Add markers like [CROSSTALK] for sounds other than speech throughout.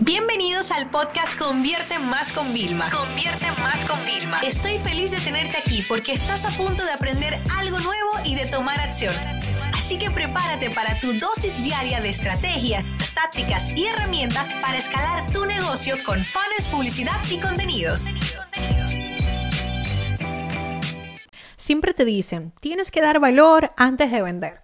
Bienvenidos al podcast Convierte Más con Vilma. Convierte Más con Vilma. Estoy feliz de tenerte aquí porque estás a punto de aprender algo nuevo y de tomar acción. Así que prepárate para tu dosis diaria de estrategias, tácticas y herramientas para escalar tu negocio con fans, publicidad y contenidos. Siempre te dicen, tienes que dar valor antes de vender.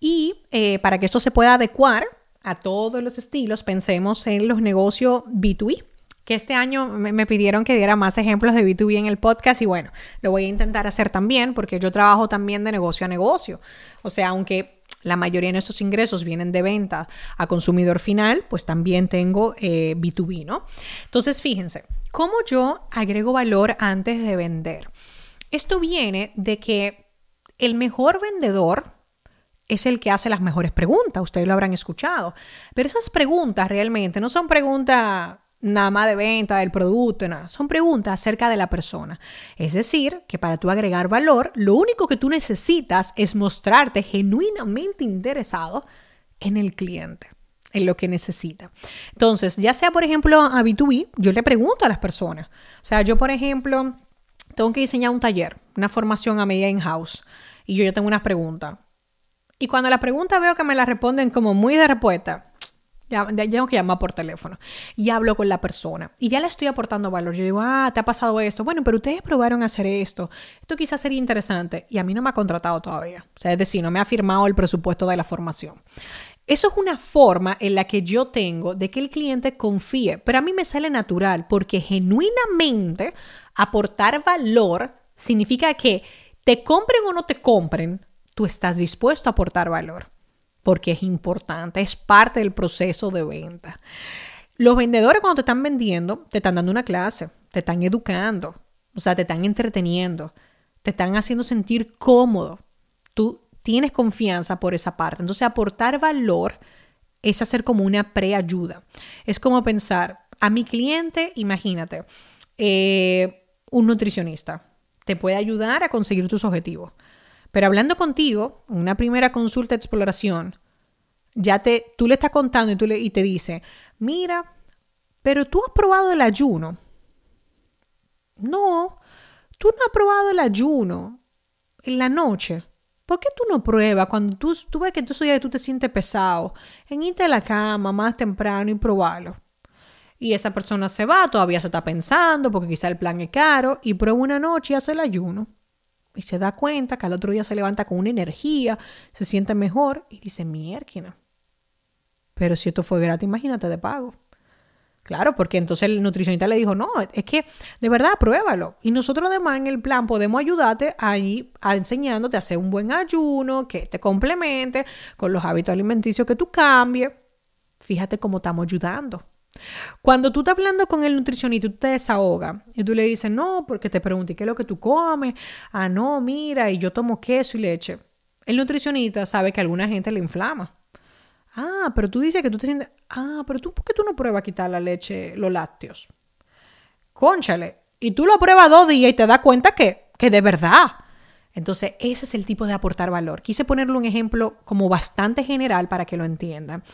Y eh, para que esto se pueda adecuar a todos los estilos, pensemos en los negocios B2B que este año me, pidieron que diera más ejemplos de B2B en el podcast y bueno, lo voy a intentar hacer también porque yo trabajo también de negocio a negocio. O sea, aunque la mayoría de nuestros ingresos vienen de venta a consumidor final, pues también tengo B2B, eh, ¿no? Entonces, fíjense, ¿cómo yo agrego valor antes de vender? Esto viene de que el mejor vendedor es el que hace las mejores preguntas, ustedes lo habrán escuchado. Pero esas preguntas realmente no son preguntas nada más de venta del producto, nada. Son preguntas acerca de la persona. Es decir, que para tú agregar valor, lo único que tú necesitas es mostrarte genuinamente interesado en el cliente, en lo que necesita. Entonces, ya sea por ejemplo a B2B, yo le pregunto a las personas. O sea, yo por ejemplo tengo que diseñar un taller, una formación a medida in-house, y yo ya tengo unas preguntas. Y cuando la pregunta veo que me la responden como muy de respuesta, ya, tengo que llamar por teléfono y hablo con la persona y ya le estoy aportando valor. Yo digo, ah, te ha pasado esto. Bueno, pero ustedes probaron hacer esto. Esto quizás sería interesante y a mí no me ha contratado todavía. O sea, es decir, no me ha firmado el presupuesto de la formación. Eso es una forma en la que yo tengo de que el cliente confíe, pero a mí me sale natural porque genuinamente aportar valor significa que te compren o no te compren, tú estás dispuesto a aportar valor, porque es importante, es parte del proceso de venta. Los vendedores cuando te están vendiendo, te están dando una clase, te están educando, o sea, te están entreteniendo, te están haciendo sentir cómodo. Tú tienes confianza por esa parte. Entonces, aportar valor es hacer como una preayuda. Es como pensar, a mi cliente, imagínate, eh, un nutricionista te puede ayudar a conseguir tus objetivos. Pero hablando contigo, una primera consulta de exploración, ya te, tú le estás contando y, tú le, y te dice, mira, pero tú has probado el ayuno. No, tú no has probado el ayuno en la noche. ¿Por qué tú no pruebas cuando tú, tú ves que tú, tú te sientes pesado en irte a la cama más temprano y probarlo? Y esa persona se va, todavía se está pensando porque quizá el plan es caro y prueba una noche y hace el ayuno y se da cuenta que al otro día se levanta con una energía, se siente mejor y dice, mierda. Pero si esto fue gratis, imagínate de pago. Claro, porque entonces el nutricionista le dijo, no, es que de verdad pruébalo. Y nosotros además en el plan podemos ayudarte ahí a enseñándote a hacer un buen ayuno, que te complemente con los hábitos alimenticios que tú cambies. Fíjate cómo estamos ayudando. Cuando tú estás hablando con el nutricionista y tú te desahogas y tú le dices, no, porque te pregunté qué es lo que tú comes, ah, no, mira, y yo tomo queso y leche. El nutricionista sabe que alguna gente le inflama. Ah, pero tú dices que tú te sientes, ah, pero tú, ¿por qué tú no pruebas quitar la leche, los lácteos? Conchale. Y tú lo pruebas dos días y te das cuenta que, que de verdad entonces, ese es el tipo de aportar valor. Quise ponerle un ejemplo como bastante general para que lo entiendan.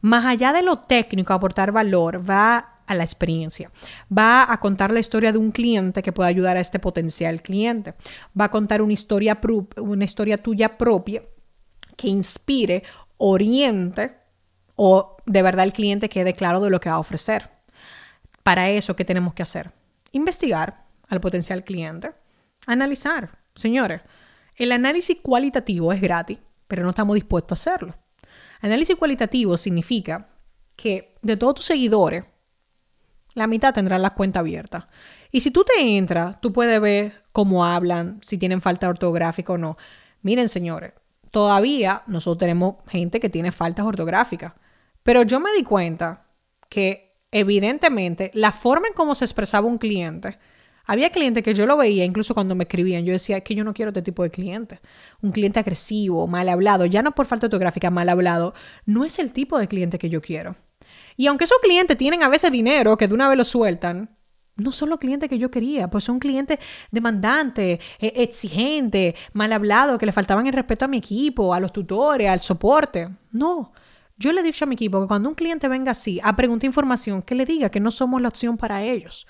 Más allá de lo técnico, aportar valor va a la experiencia. Va a contar la historia de un cliente que pueda ayudar a este potencial cliente. Va a contar una historia, una historia tuya propia que inspire, oriente o de verdad el cliente quede claro de lo que va a ofrecer. Para eso, ¿qué tenemos que hacer? Investigar al potencial cliente, analizar Señores, el análisis cualitativo es gratis, pero no estamos dispuestos a hacerlo. Análisis cualitativo significa que de todos tus seguidores, la mitad tendrán la cuenta abierta. Y si tú te entras, tú puedes ver cómo hablan, si tienen falta ortográfica o no. Miren, señores, todavía nosotros tenemos gente que tiene faltas ortográficas. Pero yo me di cuenta que evidentemente la forma en cómo se expresaba un cliente había clientes que yo lo veía, incluso cuando me escribían, yo decía que yo no quiero este tipo de cliente. Un cliente agresivo, mal hablado, ya no por falta ortográfica, mal hablado, no es el tipo de cliente que yo quiero. Y aunque esos clientes tienen a veces dinero que de una vez lo sueltan, no son los clientes que yo quería, pues son clientes demandantes, e-, exigentes, mal hablados, que le faltaban el respeto a mi equipo, a los tutores, al soporte. No, Yo le he dicho a mi equipo que cuando un cliente venga así a preguntar información, que le diga que no somos la opción para ellos.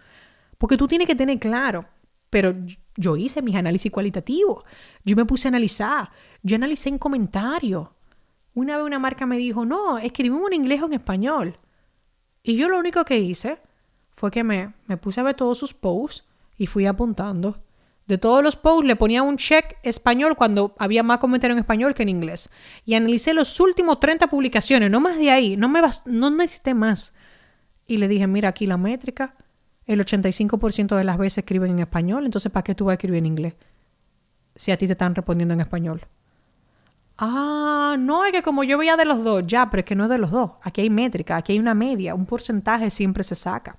Porque tú tienes que tener claro, pero yo hice mis análisis cualitativos, yo me puse a analizar, yo analicé en comentarios. Una vez una marca me dijo, no, escribimos en inglés o en español. Y yo lo único que hice fue que me, me puse a ver todos sus posts y fui apuntando. De todos los posts le ponía un check español cuando había más comentarios en español que en inglés. Y analicé los últimos 30 publicaciones, no más de ahí, no, me no necesité más. Y le dije, mira aquí la métrica, el 85% de las veces escriben en español, entonces ¿para qué tú vas a escribir en inglés? Si a ti te están respondiendo en español. Ah, no, es que como yo veía de los dos, ya, pero es que no es de los dos. Aquí hay métrica, aquí hay una media, un porcentaje siempre se saca.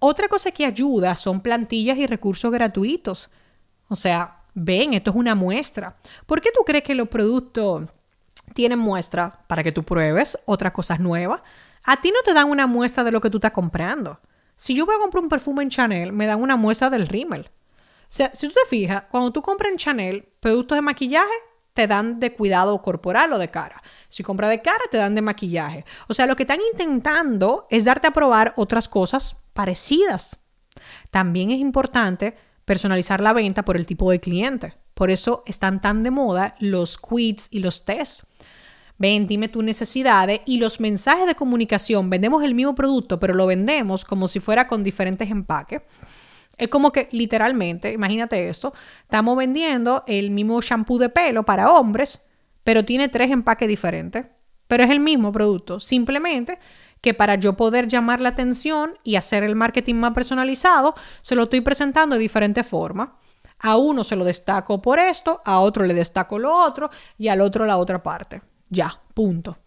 Otra cosa que ayuda son plantillas y recursos gratuitos. O sea, ven, esto es una muestra. ¿Por qué tú crees que los productos tienen muestra? Para que tú pruebes otras cosas nuevas. A ti no te dan una muestra de lo que tú estás comprando. Si yo voy a comprar un perfume en Chanel, me dan una muestra del rímel. O sea, si tú te fijas, cuando tú compras en Chanel productos de maquillaje, te dan de cuidado corporal o de cara. Si compras de cara, te dan de maquillaje. O sea, lo que están intentando es darte a probar otras cosas parecidas. También es importante personalizar la venta por el tipo de cliente. Por eso están tan de moda los quiz y los tests. Ven, dime tus necesidades y los mensajes de comunicación. Vendemos el mismo producto, pero lo vendemos como si fuera con diferentes empaques. Es como que literalmente, imagínate esto, estamos vendiendo el mismo shampoo de pelo para hombres, pero tiene tres empaques diferentes. Pero es el mismo producto, simplemente que para yo poder llamar la atención y hacer el marketing más personalizado, se lo estoy presentando de diferente forma. A uno se lo destaco por esto, a otro le destaco lo otro y al otro la otra parte. Ya, punto.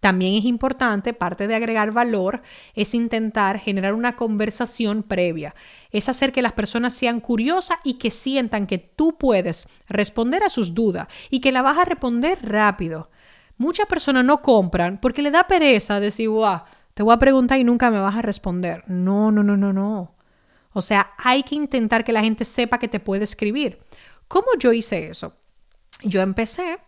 También es importante, parte de agregar valor, es intentar generar una conversación previa. Es hacer que las personas sean curiosas y que sientan que tú puedes responder a sus dudas y que la vas a responder rápido. Muchas personas no compran porque le da pereza decir, wow, te voy a preguntar y nunca me vas a responder. No, no, no, no, no. O sea, hay que intentar que la gente sepa que te puede escribir. ¿Cómo yo hice eso? Yo empecé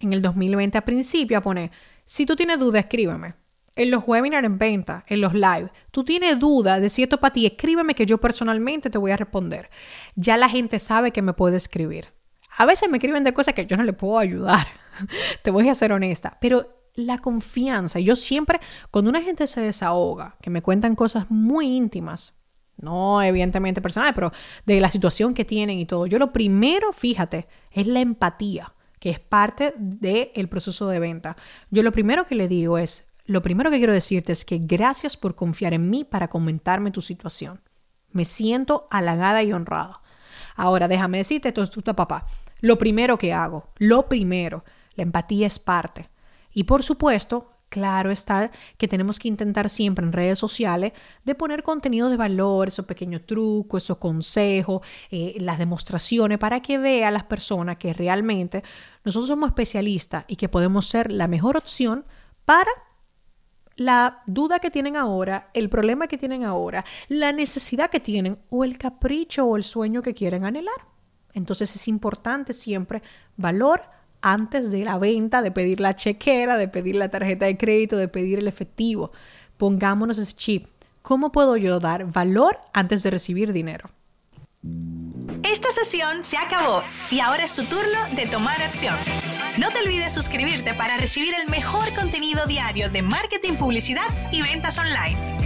en el 2020 a principio a poner, si tú tienes duda, escríbeme. En los webinars en venta, en los live, tú tienes duda de si esto para ti, escríbeme que yo personalmente te voy a responder. Ya la gente sabe que me puede escribir. A veces me escriben de cosas que yo no le puedo ayudar. [LAUGHS] te voy a ser honesta. Pero la confianza, yo siempre, cuando una gente se desahoga, que me cuentan cosas muy íntimas, no evidentemente personales, pero de la situación que tienen y todo, yo lo primero, fíjate, es la empatía que es parte del proceso de venta. Yo lo primero que le digo es, lo primero que quiero decirte es que gracias por confiar en mí para comentarme tu situación. Me siento halagada y honrada. Ahora déjame decirte, esto es tu papá. Lo primero que hago, lo primero, la empatía es parte. Y por supuesto, claro está que tenemos que intentar siempre en redes sociales de poner contenido de valor, esos pequeños trucos, esos consejos, eh, las demostraciones, para que vean las personas que realmente nosotros somos especialistas y que podemos ser la mejor opción para la duda que tienen ahora, el problema que tienen ahora, la necesidad que tienen o el capricho o el sueño que quieren anhelar. Entonces es importante siempre valor, antes de la venta, de pedir la chequera, de pedir la tarjeta de crédito, de pedir el efectivo. Pongámonos ese chip. ¿Cómo puedo yo dar valor antes de recibir dinero? Esta sesión se acabó y ahora es tu turno de tomar acción. No te olvides suscribirte para recibir el mejor contenido diario de marketing, publicidad y ventas online.